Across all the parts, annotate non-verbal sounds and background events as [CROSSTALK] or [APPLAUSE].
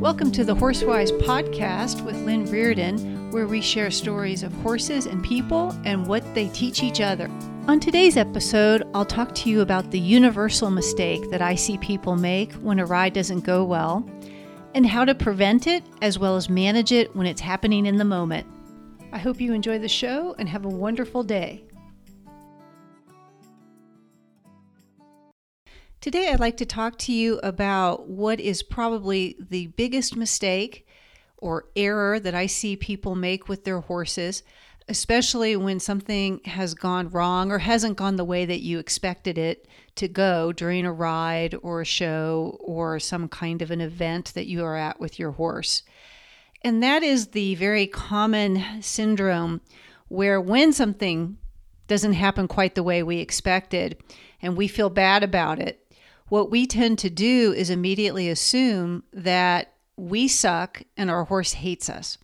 Welcome to the Horsewise podcast with Lynn Reardon, where we share stories of horses and people and what they teach each other. On today's episode, I'll talk to you about the universal mistake that I see people make when a ride doesn't go well, and how to prevent it as well as manage it when it's happening in the moment. I hope you enjoy the show and have a wonderful day. Today, I'd like to talk to you about what is probably the biggest mistake or error that I see people make with their horses, especially when something has gone wrong or hasn't gone the way that you expected it to go during a ride or a show or some kind of an event that you are at with your horse. And that is the very common syndrome where when something doesn't happen quite the way we expected and we feel bad about it, what we tend to do is immediately assume that we suck and our horse hates us.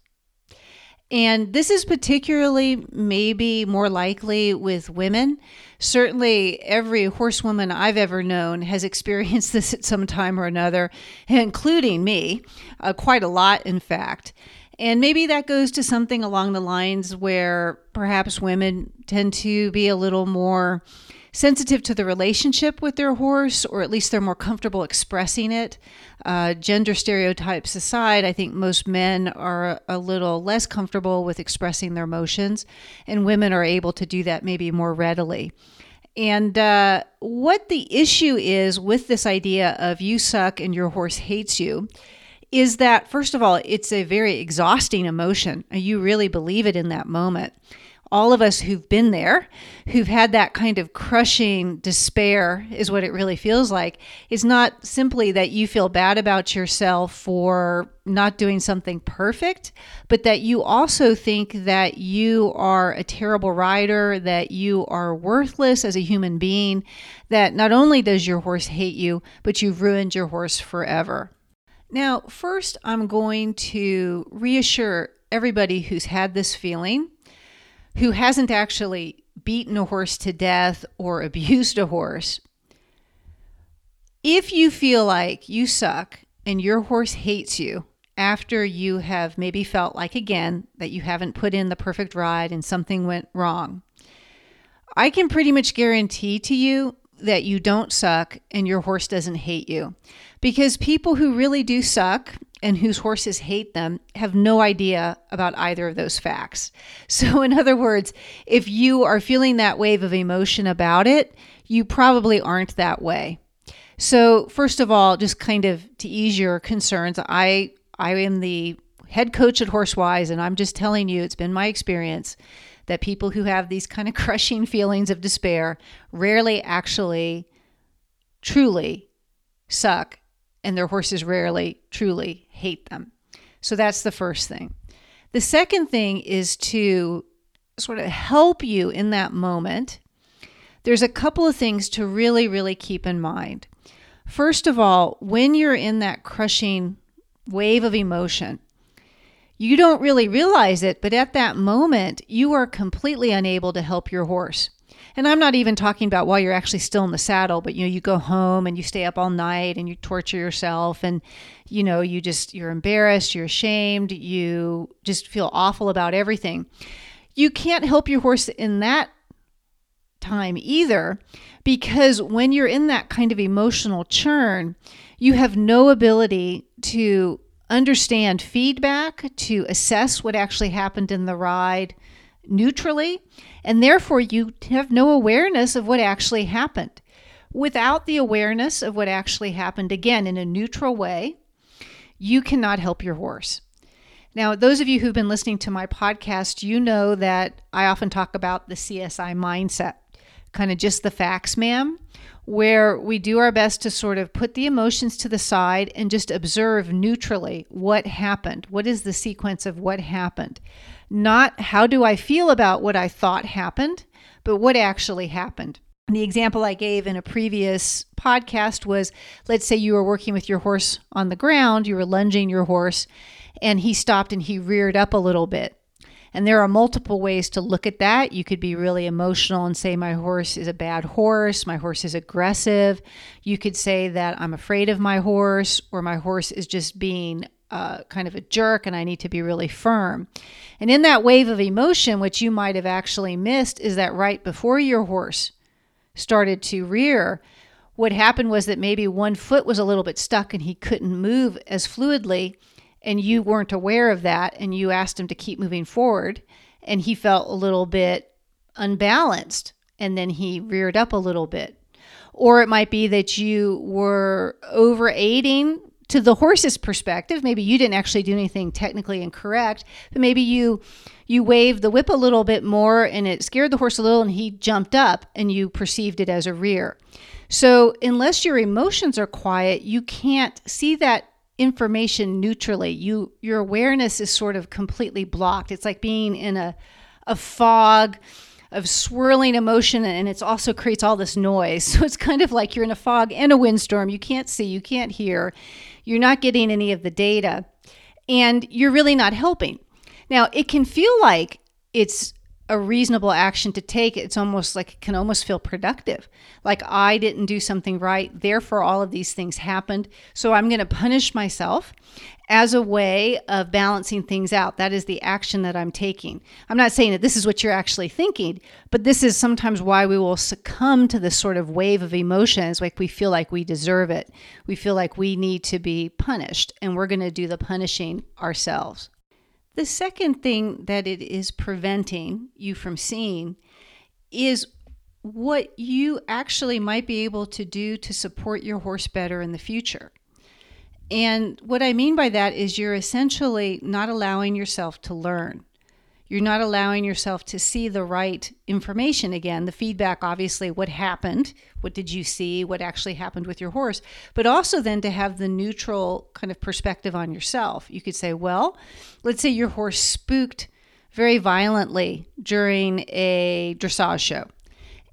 And this is particularly maybe more likely with women. Certainly, every horsewoman I've ever known has [LAUGHS] experienced this at some time or another, including me, uh, quite a lot, in fact. And maybe that goes to something along the lines where perhaps women tend to be a little more sensitive to the relationship with their horse, or at least they're more comfortable expressing it. Uh, gender stereotypes aside, I think most men are a little less comfortable with expressing their emotions, and women are able to do that maybe more readily. And uh, what the issue is with this idea of you suck and your horse hates you is that, first of all, it's a very exhausting emotion. You really believe it in that moment all of us who've been there, who've had that kind of crushing despair, is what it really feels like. It's not simply that you feel bad about yourself for not doing something perfect, but that you also think that you are a terrible rider, that you are worthless as a human being, that not only does your horse hate you, but you've ruined your horse forever. Now, first, I'm going to reassure everybody who's had this feeling who hasn't actually beaten a horse to death or [LAUGHS] abused a horse, if you feel like you suck and your horse hates you after you have maybe felt like again that you haven't put in the perfect ride and something went wrong, I can pretty much guarantee to you that you don't suck and your horse doesn't hate you. Because people who really do suck and whose horses hate them have no idea about either of those facts. [LAUGHS] So, in other words, if you are feeling that wave of emotion about it, you probably aren't that way. So, first of all, just kind of to ease your concerns, I I am the head coach at Horsewise, and I'm just telling you, it's been my experience that people who have these kind of [LAUGHS] crushing feelings of despair rarely actually truly suck, and their horses rarely truly hate them. So that's the first thing. The second thing is to sort of help you in that moment. There's a couple of things to really, really keep in mind. First of all, when you're in that crushing wave of emotion, you don't really realize it, but at that moment, you are completely unable to help your horse. And I'm not even talking about while you're actually still in the saddle, but you know, you go home and you stay up all night and you torture yourself and you know, you just you're embarrassed, you're ashamed, you just feel awful about everything. You can't help your horse in that time either because when you're in that kind of emotional churn, you have no ability to understand feedback, to assess what actually happened in the ride neutrally, and therefore you have no awareness of what actually happened. Without the awareness of what actually happened, again, in a neutral way, you cannot help your horse. Now, those of you who've been listening to my podcast, you know that I often talk about the CSI mindset, kind of just the facts, ma'am where we do our best to sort of put the emotions to the side and just observe neutrally what happened. What is the sequence of what happened? Not how do I feel about what I thought happened, but what actually happened. The example I gave in a previous podcast was let's say you were working with your horse on the ground, you were lunging your horse, and he stopped and he reared up a little bit. And there are multiple ways to look at that. You could be really emotional and say, My horse is a bad horse, my horse is aggressive. You could say that I'm afraid of my horse, or my horse is just being uh, kind of a jerk and I need to be really firm. And in that wave of emotion, which you might have actually missed, is that right before your horse started to rear, what happened was that maybe one foot was a little bit stuck and he couldn't move as fluidly, and you weren't aware of that, and you asked him to keep moving forward, and he felt a little bit unbalanced, and then he reared up a little bit. Or it might be that you were over aiding to the horse's perspective, maybe you didn't actually do anything technically incorrect, but maybe you you waved the whip a little bit more and it scared the horse a little and he jumped up and you perceived it as a rear. So, unless your emotions are quiet, you can't see that information neutrally. You your awareness is sort of completely blocked. It's like being in a a fog of swirling emotion and it also creates all this noise. [LAUGHS] So it's kind of like you're in a fog and a windstorm. You can't see, you can't hear. You're not getting any of the data and you're really not helping. Now, it can feel like it's a reasonable action to take. It's almost like it can almost feel productive. Like I didn't do something right, therefore all of these things happened. So I'm going to punish myself as a way of balancing things out. That is the action that I'm taking. I'm not saying that this is what you're actually thinking, but this is sometimes why we will succumb to this sort of wave of emotions like we feel like we deserve it. We feel like we need to be punished and we're going to do the punishing ourselves. The second thing that it is preventing you from seeing is what you actually might be able to do to support your horse better in the future. And what I mean by that is you're essentially not allowing yourself to learn. You're not allowing yourself to see the right information again. The feedback, obviously, what happened, what did you see, what actually happened with your horse, but also then to have the neutral kind of perspective on yourself. You could say, well, let's say your horse spooked very violently during a dressage show.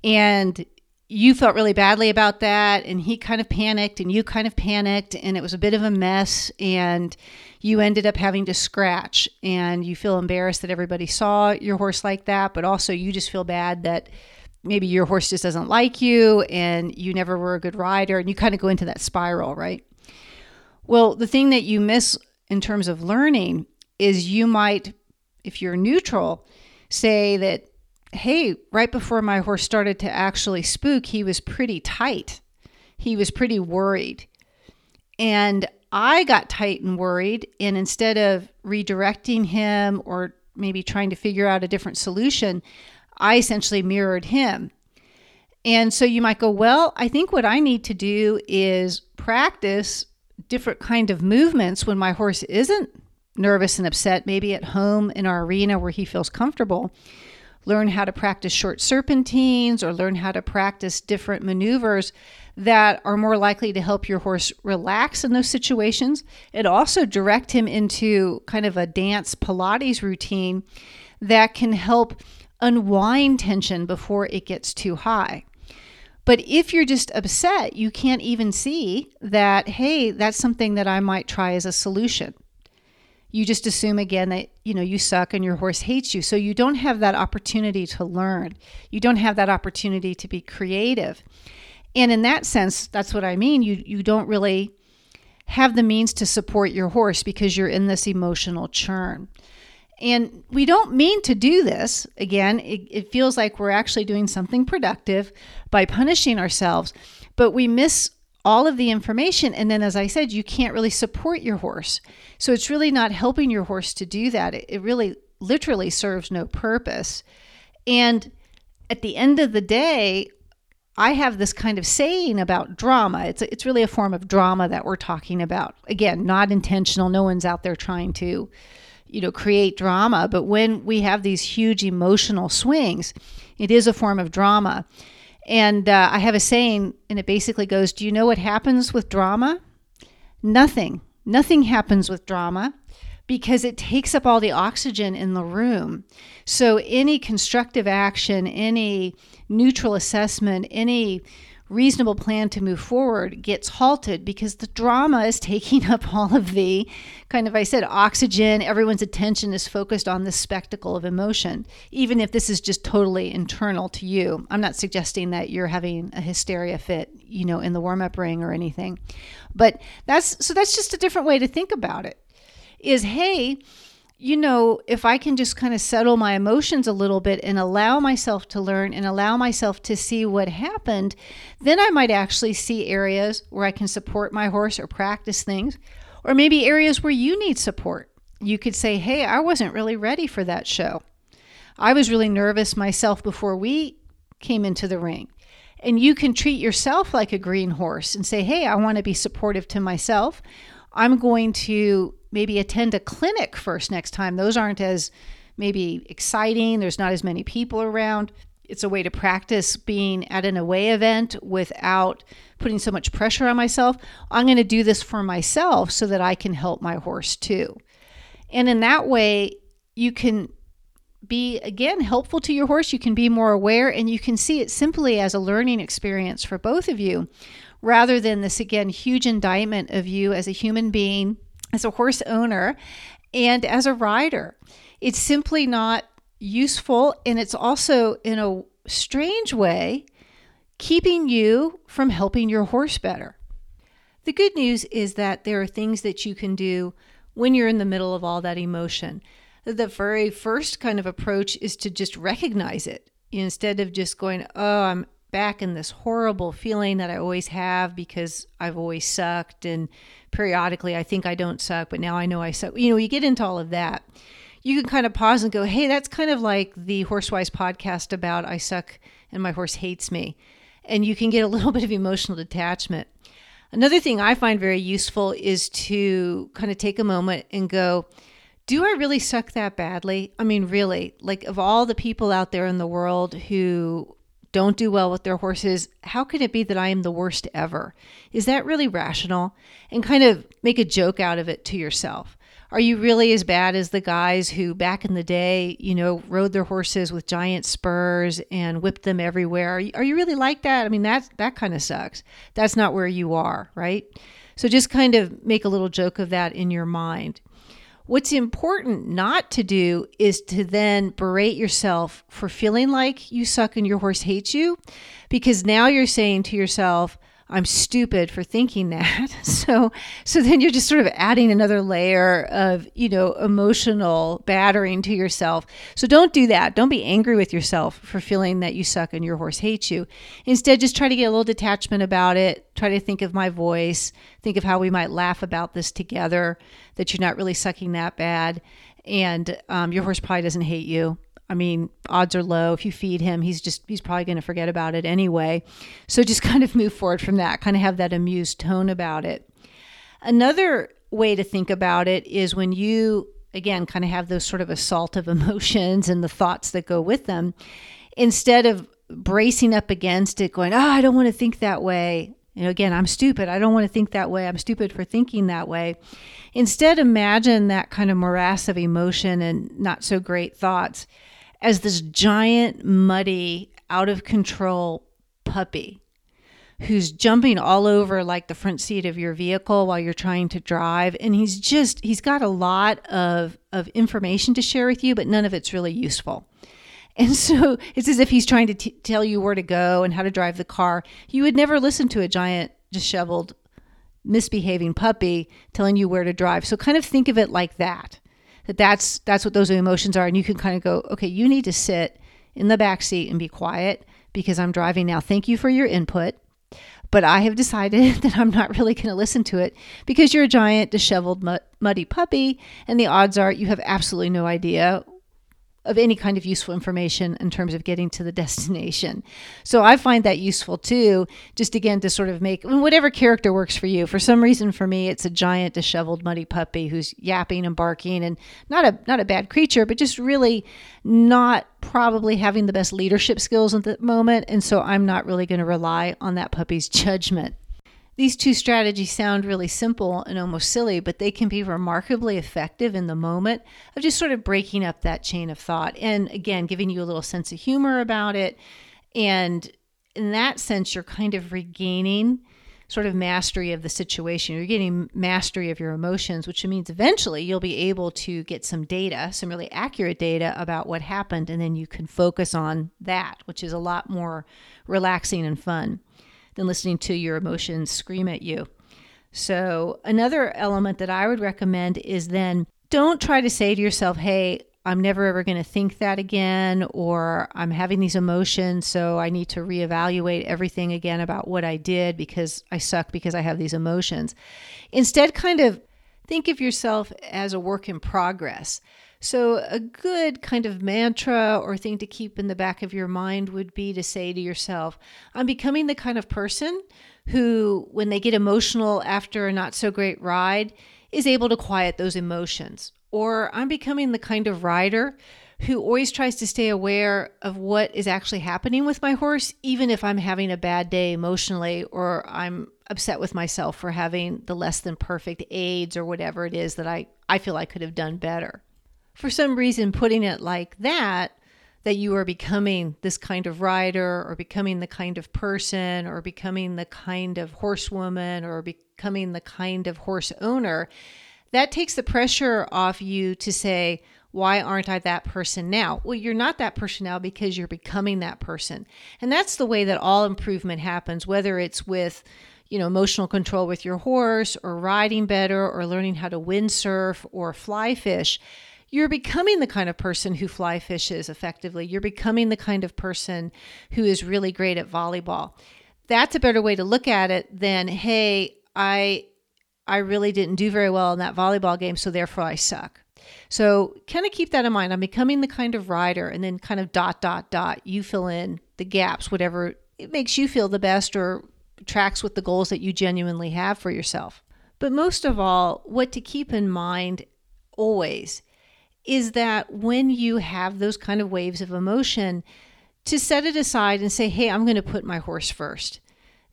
And you felt really badly about that and he kind of panicked and you kind of panicked and it was a bit of a mess and you ended up having to scratch and you feel embarrassed that everybody saw your horse like that but also you just feel bad that maybe your horse just doesn't like you and you never were a good rider and you kind of go into that spiral right? Well the thing that you miss in terms of learning is you might if you're neutral say that hey, right before my horse started to actually spook, he was pretty tight. He was pretty worried. And I got tight and worried. And instead of redirecting him or maybe trying to figure out a different solution, I essentially mirrored him. And so you might go, well, I think what I need to do is practice different kind of movements when my horse isn't nervous and upset, maybe at home in our arena where he feels comfortable learn how to practice short serpentines or learn how to practice different maneuvers that are more likely to help your horse relax in those situations. It also direct him into kind of a dance Pilates routine that can help unwind tension before it gets too high. But if you're just upset, you can't even see that, hey, that's something that I might try as a solution you just assume again that you know you suck and your horse hates you. So you don't have that opportunity to learn. You don't have that opportunity to be creative. And in that sense that's what i mean. You you don't really have the means to support your horse because you're in this emotional churn. And we don't mean to do this. Again it, it feels like we're actually doing something productive by punishing ourselves but we miss all of the information. And then, as I said, you can't really support your horse. So it's really not helping your horse to do that. It, it really literally serves no purpose. And at the end of the day, I have this kind of saying about drama. It's, it's really a form of drama that we're talking about. Again, not intentional. No one's out there trying to, you know, create drama. But when we have these huge emotional swings, it is a form of drama. And uh, I have a saying, and it basically goes Do you know what happens with drama? Nothing. Nothing happens with drama because it takes up all the oxygen in the room. So, any constructive action, any neutral assessment, any reasonable plan to move forward gets halted because the drama is taking [LAUGHS] up all of the kind of, I said, oxygen. Everyone's attention is focused on the spectacle of emotion, even if this is just totally internal to you. I'm not suggesting that you're having a hysteria fit, you know, in the warm up ring or anything. But that's so that's just a different way to think about it. is hey, you know, if I can just kind of settle my emotions a little bit and allow myself to learn and allow myself to see what happened, then I might actually see areas where I can support my horse or practice things, or maybe areas where you need support. You could say, Hey, I wasn't really ready for that show. I was really nervous myself before we came into the ring. And you can treat yourself like a green horse and say, Hey, I want to be supportive to myself. I'm going to maybe attend a clinic first next time. Those aren't as maybe exciting, there's not as many people around. It's a way to practice being at an away event without putting so much pressure on myself. I'm going to do this for myself so that I can help my horse too. And in that way, you can be again helpful to your horse. You can be more aware and you can see it simply as a learning experience for both of you rather than this again huge indictment of you as a human being as a horse owner and as a rider. It's simply not useful, and it's also, in a strange way, keeping you from helping your horse better. The good news is that there are things that you can do when you're in the middle of all that emotion. The very first kind of approach is to just recognize it instead of just going, Oh, I'm back in this horrible feeling that I always have because I've always sucked and periodically I think I don't suck, but now I know I suck. You know, you get into all of that. You can kind of pause and go, hey, that's kind of like the Horsewise podcast about I suck and my horse hates me. And you can get a little [LAUGHS] bit of emotional detachment. Another thing I find very useful is to kind of take a moment and go, do I really suck that badly? I mean, really, like of all the people out there in the world who don't do well with their horses, how can it be that I am the worst ever? Is that really rational? And kind of make a joke out of it to yourself. Are you really as bad as the guys who back in the day, you know, rode their horses with giant spurs and whipped them everywhere? Are you, are you really like that? I mean, that that kind of sucks. That's not where you are, right? So just kind of make a little joke of that in your mind. What's important not to do is to then berate yourself for feeling like you suck and your horse hates you, because now you're saying to yourself, I'm stupid for thinking that. [LAUGHS] So so then you're just sort of adding another layer of, you know, emotional battering to yourself. So don't do that. Don't be angry with yourself for feeling that you suck and your horse hates you. Instead, just try to get a little detachment about it. Try to think of my voice. Think of how we might laugh about this together, that you're not really sucking that bad. And um, your horse probably doesn't hate you. I mean, odds are low. If you feed him, he's just, he's probably going to forget about it anyway. So just [LAUGHS] kind of move forward from that, kind of have that amused tone about it. Another way to think about it is when you, again, kind of have those sort of assault of [LAUGHS] emotions and the thoughts that go with them, instead of bracing up against it, going, oh, I don't want to think that way. You know, again, I'm stupid. I don't want to think that way. I'm stupid for thinking that way. Instead, imagine that kind of morass of emotion and not so great thoughts as this giant, muddy, out of control puppy who's jumping all over like the front seat of your vehicle while you're trying to drive. And he's just he's got a lot of of information to share with you but none of it's really useful. And [LAUGHS] so it's as if he's trying to t- tell you where to go and how to drive the car. You would never listen to a giant disheveled misbehaving puppy telling you where to drive. So kind of think of it like that that that's that's what those emotions are. And you can kind of go okay you need to sit in the back seat and be quiet because i'm driving now. Thank you for your input but i have decided [LAUGHS] that i'm not really going to listen to it because you're a giant disheveled muddy puppy and the odds are you have absolutely no idea of any kind of useful information in terms of getting to the [LAUGHS] destination. So I find that useful too, just again to sort of make whatever character works for you. For some reason for me it's a giant disheveled muddy puppy who's yapping and barking and not a not a bad creature, but just really not probably having the best leadership skills at the moment and so I'm not really going to rely on that puppy's [LAUGHS] judgment. These two strategies sound really simple and almost silly, but they can be remarkably effective in the moment of just sort of breaking up that chain of thought. And again, giving you a little sense of humor about it. And in that sense, you're kind of regaining sort of mastery of the situation. You're getting mastery of your emotions, which means eventually you'll be able to get some data, some really accurate data about what happened. And then you can focus on that, which is a lot more relaxing and fun than listening to your emotions scream at you. So, another element that I would recommend is then don't try to say to yourself, hey, I'm never ever going to think that again, or I'm having these emotions, so I need to reevaluate everything again about what I did because I suck because I have these emotions. Instead, kind of think of yourself as a work in progress. So, a good kind of mantra or thing to keep in the back of your mind would be to say to yourself, I'm becoming the kind of person who, when they get emotional after a not so great ride, is able to quiet those emotions. Or I'm becoming the kind of rider who always tries to stay aware of what is actually happening with my horse, even if I'm having a bad day emotionally or I'm upset with myself for having the less than perfect aids or whatever it is that I, I feel I could have done better. For some reason, putting it like that, that you are becoming this kind of rider or becoming the kind of person or becoming the kind of horsewoman or becoming the kind of horse owner, that takes the pressure off you to say, why aren't I that person now? Well, you're not that person now because you're becoming that person. And that's the way that all improvement happens, whether it's with, you know, emotional control with your horse or riding better or learning how to windsurf or fly fish. You're becoming the kind of person who fly fishes effectively. You're becoming the kind of person who is really great at volleyball. That's a better way to look at it than, hey, I I really didn't do very well in that volleyball game, so therefore I suck. So kind of keep that in mind. I'm becoming the kind of rider, and then kind of dot, dot, dot. You fill in the gaps, whatever it makes you feel the best or tracks with the goals that you genuinely have for yourself. But most of all, what to keep in mind always is that when you have those kind of waves of emotion, to set it aside and say, hey, I'm going to put my horse first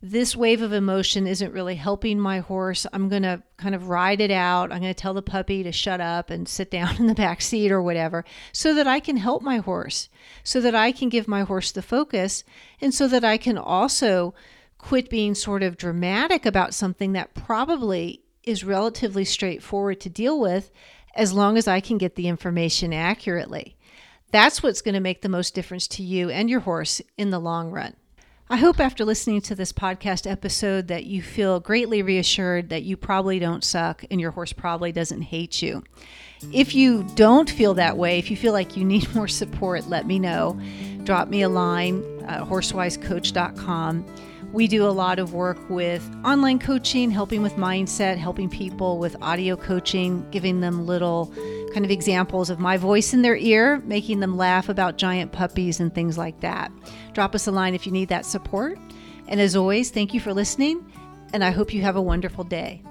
this wave of emotion isn't really helping my horse. I'm going to kind of ride it out. I'm going to tell the puppy to shut up and sit down [LAUGHS] in the back seat or whatever so that I can help my horse, so that I can give my horse the focus, and so that I can also quit being sort of dramatic about something that probably is relatively straightforward to deal with as long as I can get the information accurately. That's what's going to make the most difference to you and your horse in the long run. I hope after listening to this podcast episode that you feel greatly reassured that you probably don't suck and your horse probably doesn't hate you. If you don't feel that way, if you feel like you need [LAUGHS] more support, let me know. Drop me a line at horsewisecoach.com. We do a lot of work with online coaching, helping with mindset, helping people with audio coaching, giving them little kind of examples of my voice in their ear, making them laugh about giant puppies and things like that. Drop us a line if you need that support. And as always, thank you for listening, and I hope you have a wonderful day.